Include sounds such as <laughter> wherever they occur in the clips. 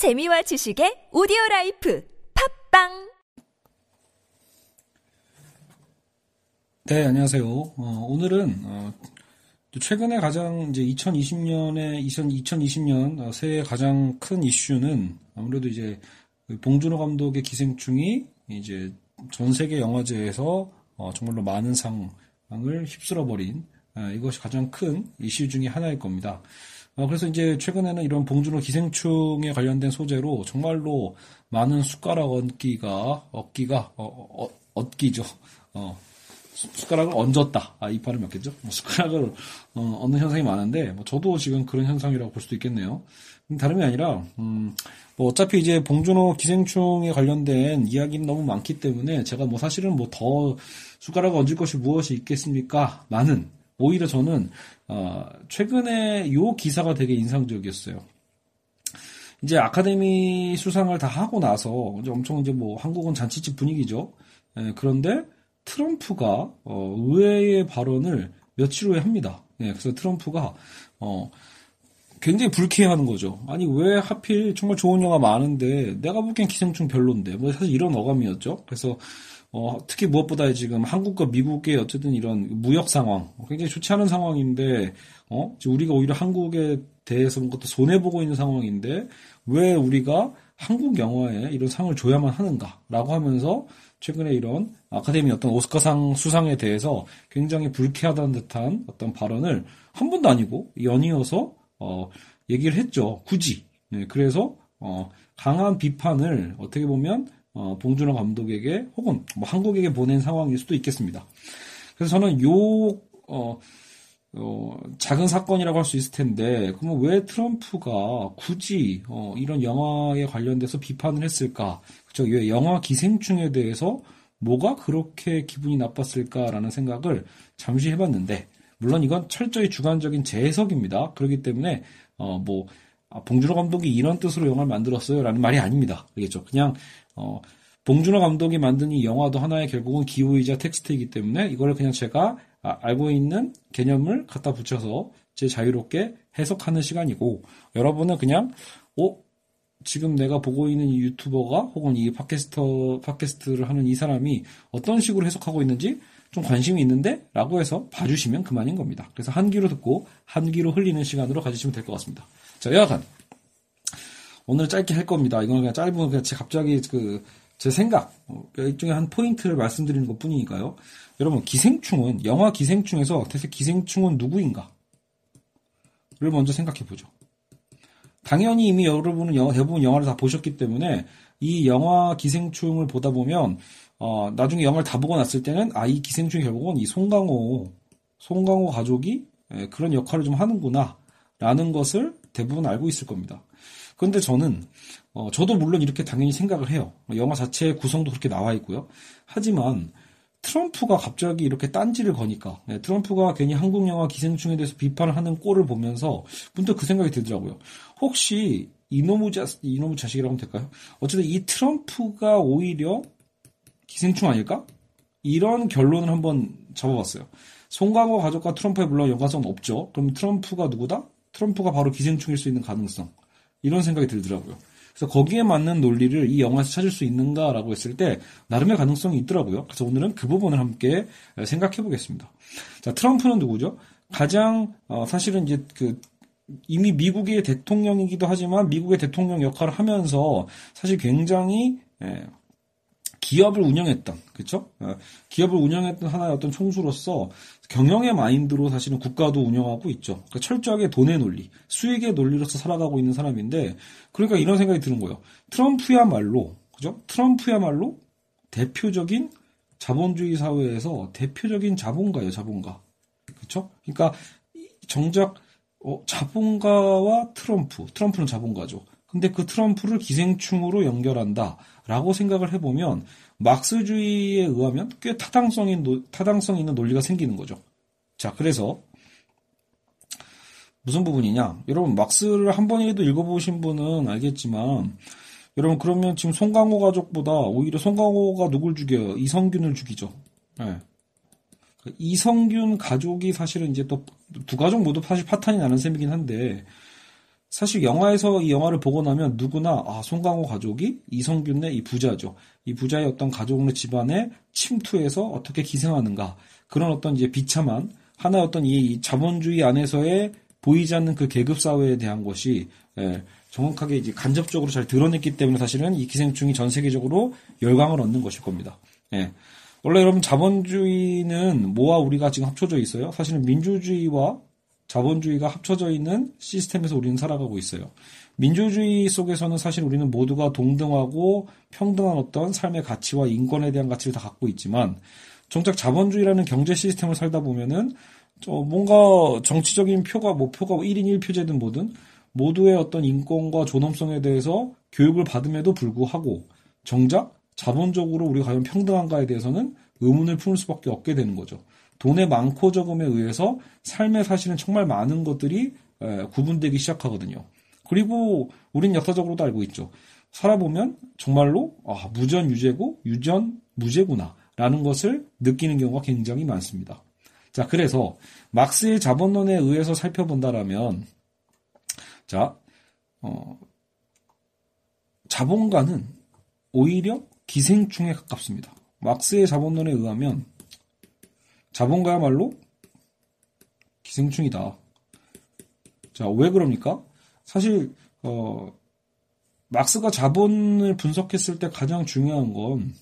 재미와 지식의 오디오 라이프 팟빵 네, 안녕하세요. 어, 오늘은 어, 최근에 가장 이제 2020년에 2020년 어, 새해 가장 큰 이슈는 아무래도 이제 그 봉준호 감독의 기생충이 이제 전 세계 영화제에서 어, 정말로 많은 상을 휩쓸어 버린 어, 이것이 가장 큰 이슈 중의 하나일 겁니다. 어, 그래서 이제 최근에는 이런 봉준호 기생충에 관련된 소재로 정말로 많은 숟가락 얹기가 얻기가 어, 어, 얻기죠. 어, 숟가락을 얹었다. 아, 이 발음이 맞겠죠? 뭐 숟가락을 어, 얻는 현상이 많은데, 뭐 저도 지금 그런 현상이라고 볼 수도 있겠네요. 음, 다름이 아니라, 음, 뭐 어차피 이제 봉준호 기생충에 관련된 이야기는 너무 많기 때문에 제가 뭐 사실은 뭐 더 숟가락을 얹을 것이 무엇이 있겠습니까? 나는 오히려 저는 어, 최근에 요 기사가 되게 인상적이었어요. 이제 아카데미 수상을 다 하고 나서 이제 엄청 이제 뭐 한국은 잔치집 분위기죠. 예, 그런데 트럼프가 어, 의외의 발언을 며칠 후에 합니다. 예, 그래서 트럼프가 어, 굉장히 불쾌해하는 거죠. 아니 왜 하필 정말 좋은 영화 많은데 내가 보기엔 기생충 별론데 뭐 사실 이런 어감이었죠. 그래서 어, 특히 무엇보다 지금 한국과 미국의 어쨌든 이런 무역 상황 굉장히 좋지 않은 상황인데 어 우리가 오히려 한국에 대해서 뭔가 또 손해 보고 있는 상황인데 왜 우리가 한국 영화에 이런 상을 줘야만 하는가라고 하면서 최근에 이런 아카데미 어떤 오스카상 수상에 대해서 굉장히 불쾌하다는 듯한 어떤 발언을 한 번도 아니고 연이어서 어, 얘기를 했죠. 굳이. 네, 그래서 어, 강한 비판을 어떻게 보면 어, 봉준호 감독에게 혹은 뭐 한국에게 보낸 상황일 수도 있겠습니다. 그래서 저는 요 어, 어, 작은 사건이라고 할 수 있을 텐데, 그러면 왜 트럼프가 굳이, 어, 이런 영화에 관련돼서 비판을 했을까? 그쵸? 왜 영화 기생충에 대해서 뭐가 그렇게 기분이 나빴을까라는 생각을 잠시 해봤는데, 물론 이건 철저히 주관적인 제 해석입니다. 그렇기 때문에, 어, 뭐, 아, 봉준호 감독이 이런 뜻으로 영화를 만들었어요. 라는 말이 아닙니다. 알겠죠? 그냥, 어, 봉준호 감독이 만든 이 영화도 하나의 결국은 기호이자 텍스트이기 때문에 이걸 그냥 제가 아, 알고 있는 개념을 갖다 붙여서 제 자유롭게 해석하는 시간이고 여러분은 그냥 어 지금 내가 보고 있는 이 유튜버가 혹은 이 팟캐스터 팟캐스트를 하는 이 사람이 어떤 식으로 해석하고 있는지 좀 관심이 있는데 라고 해서 봐주시면 그만인 겁니다. 그래서 한 귀로 듣고 한 귀로 흘리는 시간으로 가지시면 될 것 같습니다. 자 여하간 오늘 짧게 할 겁니다. 이거는 그냥 짧은 그냥 갑자기 그 제 생각 일종의 한 포인트를 말씀드리는 것 뿐이니까요. 여러분 기생충은 영화 기생충에서 대체 기생충은 누구인가? 를 먼저 생각해 보죠. 당연히 이미 여러분은 영화, 대부분 영화를 다 보셨기 때문에 이 영화 기생충을 보다 보면 어, 나중에 영화를 다 보고 났을 때는 아 이 기생충이 결국은 이 송강호 송강호 가족이 예, 그런 역할을 좀 하는구나 라는 것을 대부분 알고 있을 겁니다. 그런데 저는 어, 저도 물론 이렇게 당연히 생각을 해요. 영화 자체의 구성도 그렇게 나와 있고요. 하지만 트럼프가 갑자기 이렇게 딴지를 거니까 네, 트럼프가 괜히 한국 영화 기생충에 대해서 비판을 하는 꼴을 보면서 문득 그 생각이 들더라고요. 혹시 이놈의 자 이놈의 자식이라고 하면 될까요? 어쨌든 이 트럼프가 오히려 기생충 아닐까? 이런 결론을 한번 잡아봤어요. 송강호 가족과 트럼프의 물론 연관성은 없죠. 그럼 트럼프가 누구다? 트럼프가 바로 기생충일 수 있는 가능성. 이런 생각이 들더라고요. 그래서 거기에 맞는 논리를 이 영화에서 찾을 수 있는가라고 했을 때 나름의 가능성이 있더라고요. 그래서 오늘은 그 부분을 함께 생각해 보겠습니다. 자, 트럼프는 누구죠? 가장 어, 사실은 이제 그 이미 미국의 대통령이기도 하지만 미국의 대통령 역할을 하면서 사실 굉장히 예, 기업을 운영했던 그렇죠? 기업을 운영했던 하나의 어떤 총수로서 경영의 마인드로 사실은 국가도 운영하고 있죠. 그러니까 철저하게 돈의 논리, 수익의 논리로서 살아가고 있는 사람인데 그러니까 이런 생각이 드는 거예요. 트럼프야말로 그죠? 트럼프야말로 대표적인 자본주의 사회에서 대표적인 자본가예요, 자본가. 그렇죠? 그러니까 정작 어, 자본가와 트럼프, 트럼프는 자본가죠. 근데 그 트럼프를 기생충으로 연결한다라고 생각을 해보면 막스주의에 의하면 꽤 타당성인 타당성 있는 논리가 생기는 거죠. 자, 그래서 무슨 부분이냐? 여러분 막스를 한 번이라도 읽어보신 분은 알겠지만 여러분 그러면 지금 송강호 가족보다 오히려 송강호가 누굴 죽여요? 이성균을 죽이죠. 네. 이성균 가족이 사실은 이제 또 두 가족 모두 사실 파탄이 나는 셈이긴 한데 사실 영화에서 이 영화를 보고 나면 누구나 아 송강호 가족이 이성균의 이 부자죠. 이 부자의 어떤 가족의 집안에 침투해서 어떻게 기생하는가 그런 어떤 이제 비참한 하나의 어떤 이 자본주의 안에서의 보이지 않는 그 계급 사회에 대한 것이 예, 정확하게 이제 간접적으로 잘 드러냈기 때문에 사실은 이 기생충이 전 세계적으로 열광을 얻는 것일 겁니다. 예. 원래 여러분 자본주의는 뭐와 우리가 지금 합쳐져 있어요? 사실은 민주주의와 자본주의가 합쳐져 있는 시스템에서 우리는 살아가고 있어요. 민주주의 속에서는 사실 우리는 모두가 동등하고 평등한 어떤 삶의 가치와 인권에 대한 가치를 다 갖고 있지만 정작 자본주의라는 경제 시스템을 살다 보면은 뭔가 정치적인 표가 뭐 표가 1인 1표제든 뭐든 모두의 어떤 인권과 존엄성에 대해서 교육을 받음에도 불구하고 정작 자본적으로 우리가 과연 평등한가에 대해서는 의문을 품을 수밖에 없게 되는 거죠. 돈의 많고 적음에 의해서 삶의 사실은 정말 많은 것들이 구분되기 시작하거든요. 그리고 우린 역사적으로도 알고 있죠. 살아보면 정말로 아, 무전 유죄고 유전 무죄구나 라는 것을 느끼는 경우가 굉장히 많습니다. 자, 그래서 막스의 자본론에 의해서 살펴본다라면 자, 어, 자본가는 오히려 기생충에 가깝습니다. 막스의 자본론에 의하면 자본가야말로 기생충이다. 자, 왜 그럽니까? 사실 어, 막스가 자본을 분석했을 때 가장 중요한 건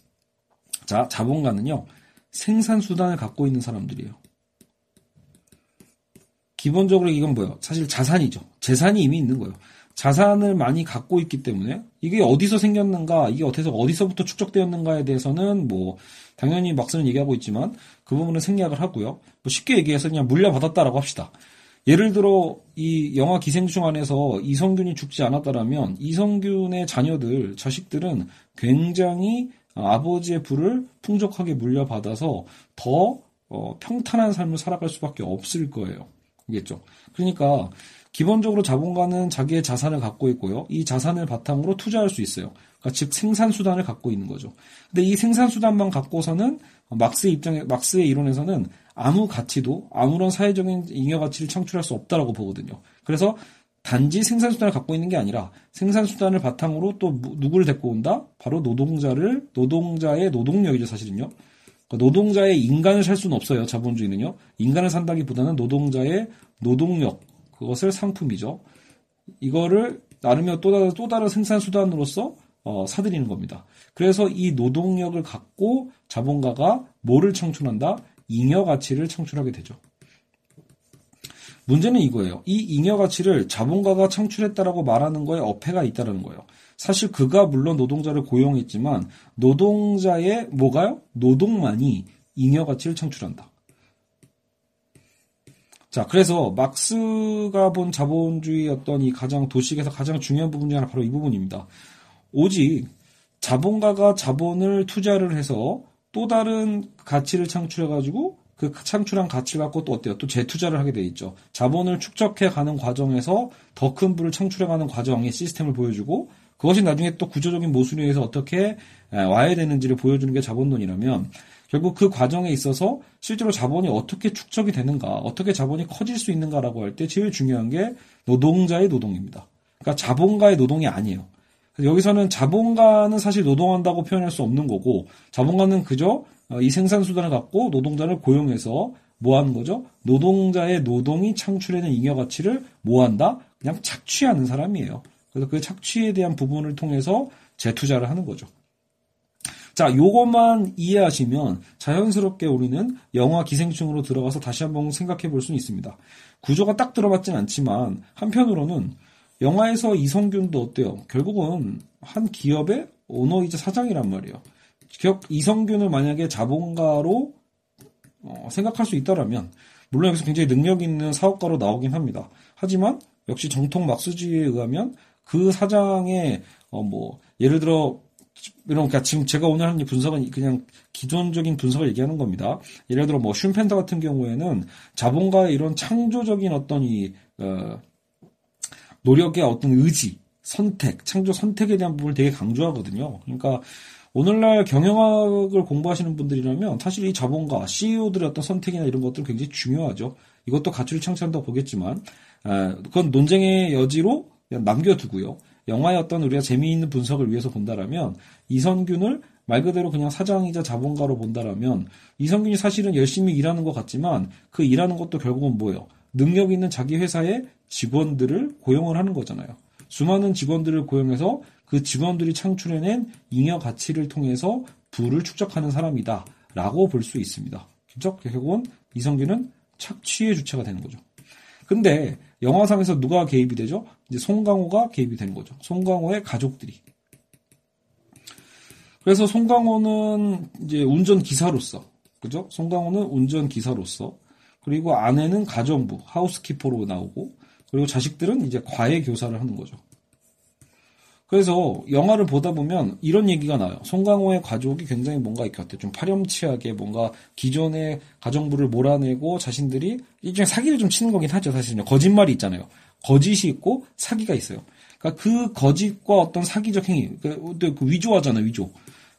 자, 자본가는요. 생산 수단을 갖고 있는 사람들이에요. 기본적으로 이건 뭐예요? 사실 자산이죠. 재산이 이미 있는 거예요. 자산을 많이 갖고 있기 때문에 이게 어디서 생겼는가, 이게 어디서 어디서부터 축적되었는가에 대해서는 뭐 당연히 막스는 얘기하고 있지만 그 부분은 생략을 하고요. 뭐 쉽게 얘기해서 그냥 물려받았다라고 합시다. 예를 들어 이 영화 기생충 안에서 이성균이 죽지 않았다라면 이성균의 자녀들, 자식들은 굉장히 아버지의 부를 풍족하게 물려받아서 더 어, 평탄한 삶을 살아갈 수밖에 없을 거예요. 이겠죠. 그러니까 기본적으로 자본가는 자기의 자산을 갖고 있고요. 이 자산을 바탕으로 투자할 수 있어요. 그러니까 즉 생산 수단을 갖고 있는 거죠. 근데 이 생산 수단만 갖고서는 막스의 입장에 막스의 이론에서는 아무 가치도 아무런 사회적인 잉여 가치를 창출할 수 없다라고 보거든요. 그래서 단지 생산 수단을 갖고 있는 게 아니라 생산 수단을 바탕으로 또 누구를 데리고 온다? 바로 노동자를 노동자의 노동력이죠, 사실은요. 그러니까 노동자의 인간을 살 수는 없어요. 자본주의는요. 인간을 산다기보다는 노동자의 노동력 그것을 상품이죠. 이거를 나름의 또 다른 또 다른 생산 수단으로서 어, 사들이는 겁니다. 그래서 이 노동력을 갖고 자본가가 뭐를 창출한다? 잉여 가치를 창출하게 되죠. 문제는 이거예요. 이 잉여 가치를 자본가가 창출했다라고 말하는 거에 어폐가 있다는 거예요. 사실 그가 물론 노동자를 고용했지만 노동자의 뭐가요? 노동만이 잉여 가치를 창출한다. 자, 그래서 막스가 본 자본주의 어떤 이 가장 도식에서 가장 중요한 부분 중 하나 바로 이 부분입니다. 오직 자본가가 자본을 투자를 해서 또 다른 가치를 창출해가지고 그 창출한 가치를 갖고 또 어때요? 또 재투자를 하게 돼 있죠. 자본을 축적해 가는 과정에서 더 큰 부를 창출해 가는 과정의 시스템을 보여주고 그것이 나중에 또 구조적인 모순에 의해서 어떻게 와야 되는지를 보여주는 게 자본론이라면 결국 그 과정에 있어서 실제로 자본이 어떻게 축적이 되는가, 어떻게 자본이 커질 수 있는가라고 할 때 제일 중요한 게 노동자의 노동입니다. 그러니까 자본가의 노동이 아니에요. 여기서는 자본가는 사실 노동한다고 표현할 수 없는 거고, 자본가는 그저 어, 이 생산 수단을 갖고 노동자를 고용해서 뭐 하는 거죠? 노동자의 노동이 창출해낸 잉여 가치를 뭐 한다? 그냥 착취하는 사람이에요. 그래서 그 착취에 대한 부분을 통해서 재투자를 하는 거죠. 자, 요것만 이해하시면 자연스럽게 우리는 영화 기생충으로 들어가서 다시 한번 생각해 볼 수는 있습니다. 구조가 딱 들어맞진 않지만 한편으로는 영화에서 이성균도 어때요? 결국은 한 기업의 오너이자 사장이란 말이에요. 이성균을 만약에 자본가로 어, 생각할 수 있다라면 물론 여기서 굉장히 능력 있는 사업가로 나오긴 합니다. 하지만 역시 정통 막스주의에 의하면 그 사장의 어 뭐 예를 들어 이런 그러니까 지금 제가 오늘 하는 분석은 그냥 기존적인 분석을 얘기하는 겁니다. 예를 들어 뭐 슈펜터 같은 경우에는 자본가의 이런 창조적인 어떤 이 어, 노력의 어떤 의지, 선택, 창조 선택에 대한 부분을 되게 강조하거든요. 그러니까 오늘날 경영학을 공부하시는 분들이라면 사실 이 자본가, CEO들의 어떤 선택이나 이런 것들은 굉장히 중요하죠. 이것도 가치를 창출한다고 보겠지만, 그건 논쟁의 여지로 남겨두고요. 영화의 어떤 우리가 재미있는 분석을 위해서 본다라면 이성균을 말 그대로 그냥 사장이자 자본가로 본다라면 이성균이 사실은 열심히 일하는 것 같지만 그 일하는 것도 결국은 뭐예요? 능력 있는 자기 회사의 직원들을 고용을 하는 거잖아요. 수많은 직원들을 고용해서 그 직원들이 창출해낸 잉여 가치를 통해서 부를 축적하는 사람이다. 라고 볼 수 있습니다. 그죠? 결국은 이성균은 착취의 주체가 되는 거죠. 근데 영화상에서 누가 개입이 되죠? 이제 송강호가 개입이 되는 거죠. 송강호의 가족들이. 그래서 송강호는 이제 운전 기사로서, 그죠? 송강호는 운전 기사로서, 그리고 아내는 가정부, 하우스키퍼로 나오고, 그리고 자식들은 이제 과외 교사를 하는 거죠. 그래서 영화를 보다 보면 이런 얘기가 나요. 송강호의 가족이 굉장히 뭔가 이렇게 어때 좀 파렴치하게 뭔가 기존의 가정부를 몰아내고 자신들이 일종의 사기를 좀 치는 거긴 하죠. 사실은요. 거짓말이 있잖아요. 거짓이 있고 사기가 있어요. 그러니까 그 거짓과 어떤 사기적 행위, 그, 그 위조하잖아요. 위조.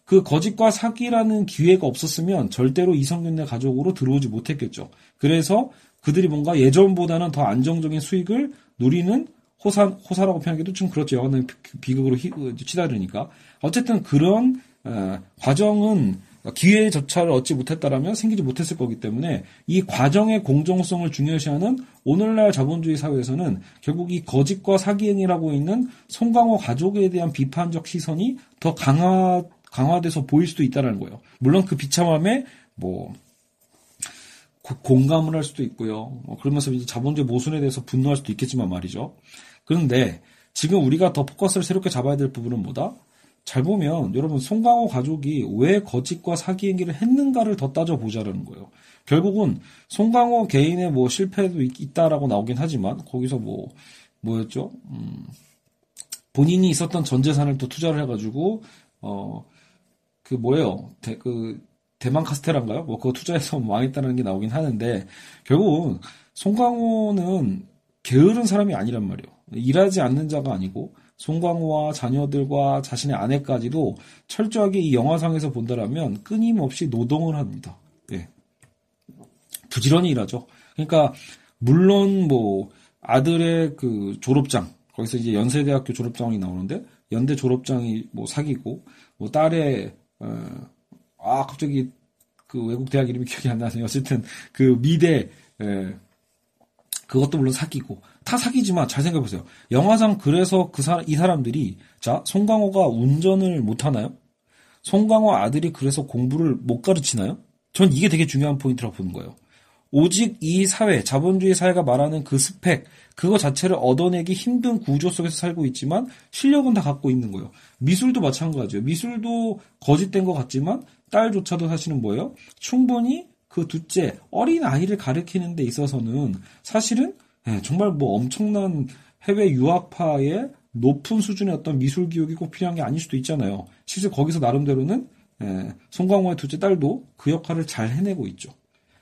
그 거짓과 사기라는 기회가 없었으면 절대로 이성균네 가족으로 들어오지 못했겠죠. 그래서 그들이 뭔가 예전보다는 더 안정적인 수익을 누리는 호사, 호사라고 표현하기도 좀 그렇죠. 영어는 비극으로 어, 치달으니까. 어쨌든 그런, 어, 과정은 기회의 절차를 얻지 못했다라면 생기지 못했을 거기 때문에 이 과정의 공정성을 중요시하는 오늘날 자본주의 사회에서는 결국 이 거짓과 사기행위라고 있는 송강호 가족에 대한 비판적 시선이 더 강화, 강화돼서 보일 수도 있다는 거예요. 물론 그 비참함에 뭐, 공감을 할 수도 있고요. 뭐 그러면서 이제 자본주의 모순에 대해서 분노할 수도 있겠지만 말이죠. 그런데 지금 우리가 더 포커스를 새롭게 잡아야 될 부분은 뭐다? 잘 보면 여러분 송강호 가족이 왜 거짓과 사기 행위를 했는가를 더 따져보자라는 거예요. 결국은 송강호 개인의 뭐 실패도 있, 다라고 나오긴 하지만 거기서 뭐 뭐였죠? 음, 본인이 있었던 전 재산을 또 투자를 해가지고 어 그 뭐예요? 대, 그 대만 카스테라인가요? 뭐 그거 투자해서 <laughs> 망했다는 게 나오긴 하는데 결국은 송강호는 게으른 사람이 아니란 말이에요. 일하지 않는 자가 아니고 송강호와 자녀들과 자신의 아내까지도 철저하게 이 영화상에서 본다라면 끊임없이 노동을 합니다. 예. 부지런히 일하죠. 그러니까 물론 뭐 아들의 그 졸업장 거기서 이제 연세대학교 졸업장이 나오는데 연대 졸업장이 뭐 사기고 뭐 딸의 어, 아 갑자기 그 외국 대학 이름이 기억이 안 나네요. 어쨌든 그 미대 에, 그것도 물론 사기고 다 사기지만 잘 생각해 보세요. 영화상 그래서 그 사, 이 사람들이 자 송강호가 운전을 못 하나요? 송강호 아들이 그래서 공부를 못 가르치나요? 전 이게 되게 중요한 포인트라고 보는 거예요. 오직 이 사회, 자본주의 사회가 말하는 그 스펙, 그거 자체를 얻어내기 힘든 구조 속에서 살고 있지만 실력은 다 갖고 있는 거예요. 미술도 마찬가지예요. 미술도 거짓된 것 같지만 딸조차도 사실은 뭐예요? 충분히 그 둘째 어린 아이를 가르치는 데 있어서는 사실은 예, 정말 뭐 엄청난 해외 유학파의 높은 수준의 어떤 미술 교육이 꼭 필요한 게 아닐 수도 있잖아요. 실제 거기서 나름대로는 예, 송강호의 둘째 딸도 그 역할을 잘 해내고 있죠.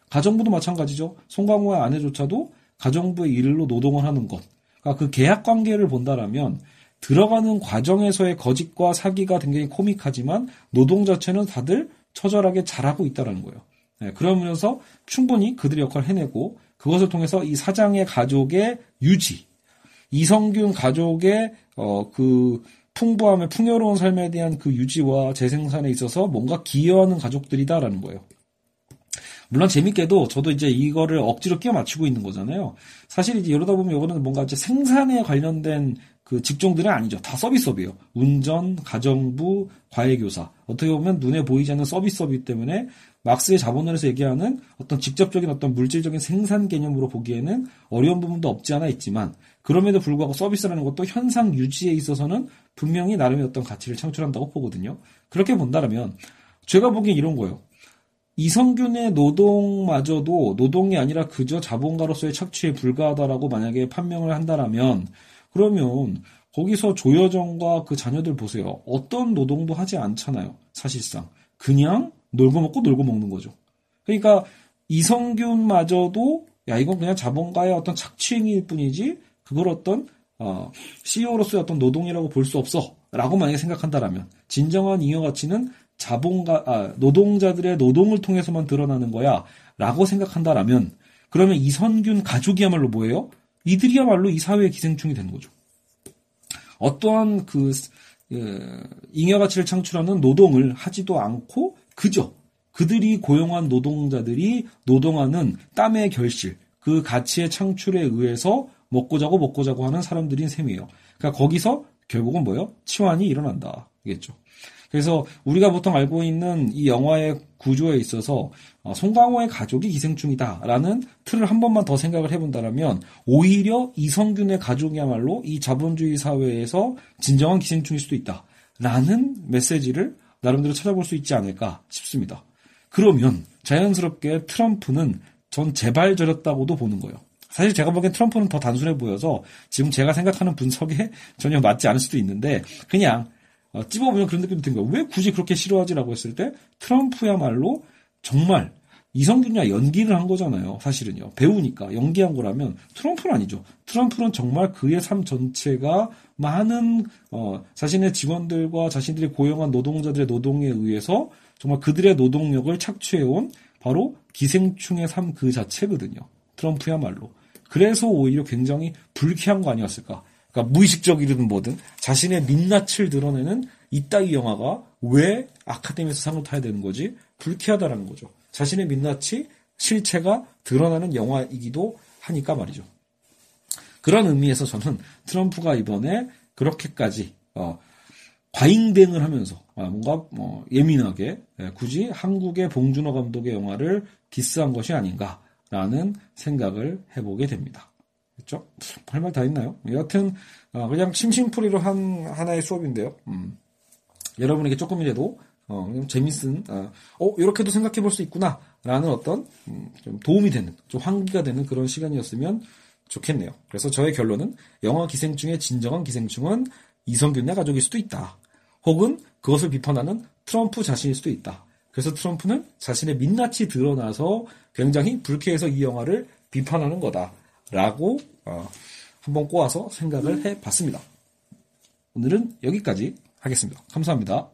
가정부도 마찬가지죠. 송강호의 아내조차도 가정부의 일로 노동을 하는 것. 그러니까 그 계약 관계를 본다라면 들어가는 과정에서의 거짓과 사기가 굉장히 코믹하지만 노동 자체는 다들 처절하게 잘하고 있다는 거예요. 네, 그러면서 충분히 그들의 역할을 해내고 그것을 통해서 이 사장의 가족의 유지, 이성균 가족의 어, 그 풍부함의 풍요로운 삶에 대한 그 유지와 재생산에 있어서 뭔가 기여하는 가족들이다라는 거예요. 물론 재밌게도 저도 이제 이거를 억지로 끼워 맞추고 있는 거잖아요. 사실 이제 이러다 보면 이거는 뭔가 이제 생산에 관련된 그 직종들은 아니죠. 다 서비스업이에요. 운전, 가정부, 과외교사. 어떻게 보면 눈에 보이지 않는 서비스업이기 때문에 막스의 자본론에서 얘기하는 어떤 직접적인 어떤 물질적인 생산 개념으로 보기에는 어려운 부분도 없지 않아 있지만 그럼에도 불구하고 서비스라는 것도 현상 유지에 있어서는 분명히 나름의 어떤 가치를 창출한다고 보거든요. 그렇게 본다면 제가 보기엔 이런 거예요. 이성균의 노동마저도 노동이 아니라 그저 자본가로서의 착취에 불과하다라고 만약에 판명을 한다라면 그러면 거기서 조여정과 그 자녀들 보세요. 어떤 노동도 하지 않잖아요. 사실상. 그냥 놀고 먹고 놀고 먹는 거죠. 그러니까 이성균마저도 야 이건 그냥 자본가의 어떤 착취행위일 뿐이지 그걸 어떤 어, CEO로서의 어떤 노동이라고 볼 수 없어. 라고 만약에 생각한다라면, 진정한 잉여 가치는 자본가, 아, 노동자들의 노동을 통해서만 드러나는 거야. 라고 생각한다라면, 그러면 이선균 가족이야말로 뭐예요? 이들이야말로 이 사회의 기생충이 되는 거죠. 어떠한 그 예, 잉여 가치를 창출하는 노동을 하지도 않고 그저 그들이 고용한 노동자들이 노동하는 땀의 결실, 그 가치의 창출에 의해서 먹고 자고 먹고 자고 하는 사람들인 셈이에요. 그러니까 거기서 결국은 뭐예요? 치환이 일어난다. 겠죠. 그래서 우리가 보통 알고 있는 이 영화의 구조에 있어서 어, 송강호의 가족이 기생충이다라는 틀을 한 번만 더 생각을 해본다면 오히려 이성균의 가족이야말로 이 자본주의 사회에서 진정한 기생충일 수도 있다라는 메시지를 나름대로 찾아볼 수 있지 않을까 싶습니다. 그러면 자연스럽게 트럼프는 전 재발저렸다고도 보는 거예요. 사실 제가 보기엔 트럼프는 더 단순해 보여서 지금 제가 생각하는 분석에 전혀 맞지 않을 수도 있는데 그냥 어, 찝어보면 그런 느낌이 든 거예요. 왜 굳이 그렇게 싫어하지라고 했을 때 트럼프야말로 정말 이성균이와 연기를 한 거잖아요. 사실은요. 배우니까 연기한 거라면 트럼프는 아니죠. 트럼프는 정말 그의 삶 전체가 많은 어, 자신의 직원들과 자신들이 고용한 노동자들의 노동에 의해서 정말 그들의 노동력을 착취해온 바로 기생충의 삶 그 자체거든요. 트럼프야말로. 그래서 오히려 굉장히 불쾌한 거 아니었을까. 그러니까 무의식적이든 뭐든 자신의 민낯을 드러내는 이따위 영화가 왜 아카데미에서 상을 타야 되는 거지? 불쾌하다라는 거죠. 자신의 민낯이 실체가 드러나는 영화이기도 하니까 말이죠. 그런 의미에서 저는 트럼프가 이번에 그렇게까지 어, 과잉대응을 하면서 아, 뭔가 뭐 예민하게 예, 굳이 한국의 봉준호 감독의 영화를 디스한 것이 아닌가라는 생각을 해보게 됩니다. 그렇죠? 할 말 다 있나요? 여하튼 어, 그냥 심심풀이로 한 하나의 수업인데요. 음. 여러분에게 조금이라도 어, 재밌은 어, 어 이렇게도 생각해 볼 수 있구나 라는 어떤 음, 좀 도움이 되는 좀 환기가 되는 그런 시간이었으면 좋겠네요. 그래서 저의 결론은 영화 기생충의 진정한 기생충은 이성균의 가족일 수도 있다. 혹은 그것을 비판하는 트럼프 자신일 수도 있다. 그래서 트럼프는 자신의 민낯이 드러나서 굉장히 불쾌해서 이 영화를 비판하는 거다 라고 어, 한번 꼬아서 생각을 해봤습니다. 오늘은 여기까지 하겠습니다. 감사합니다.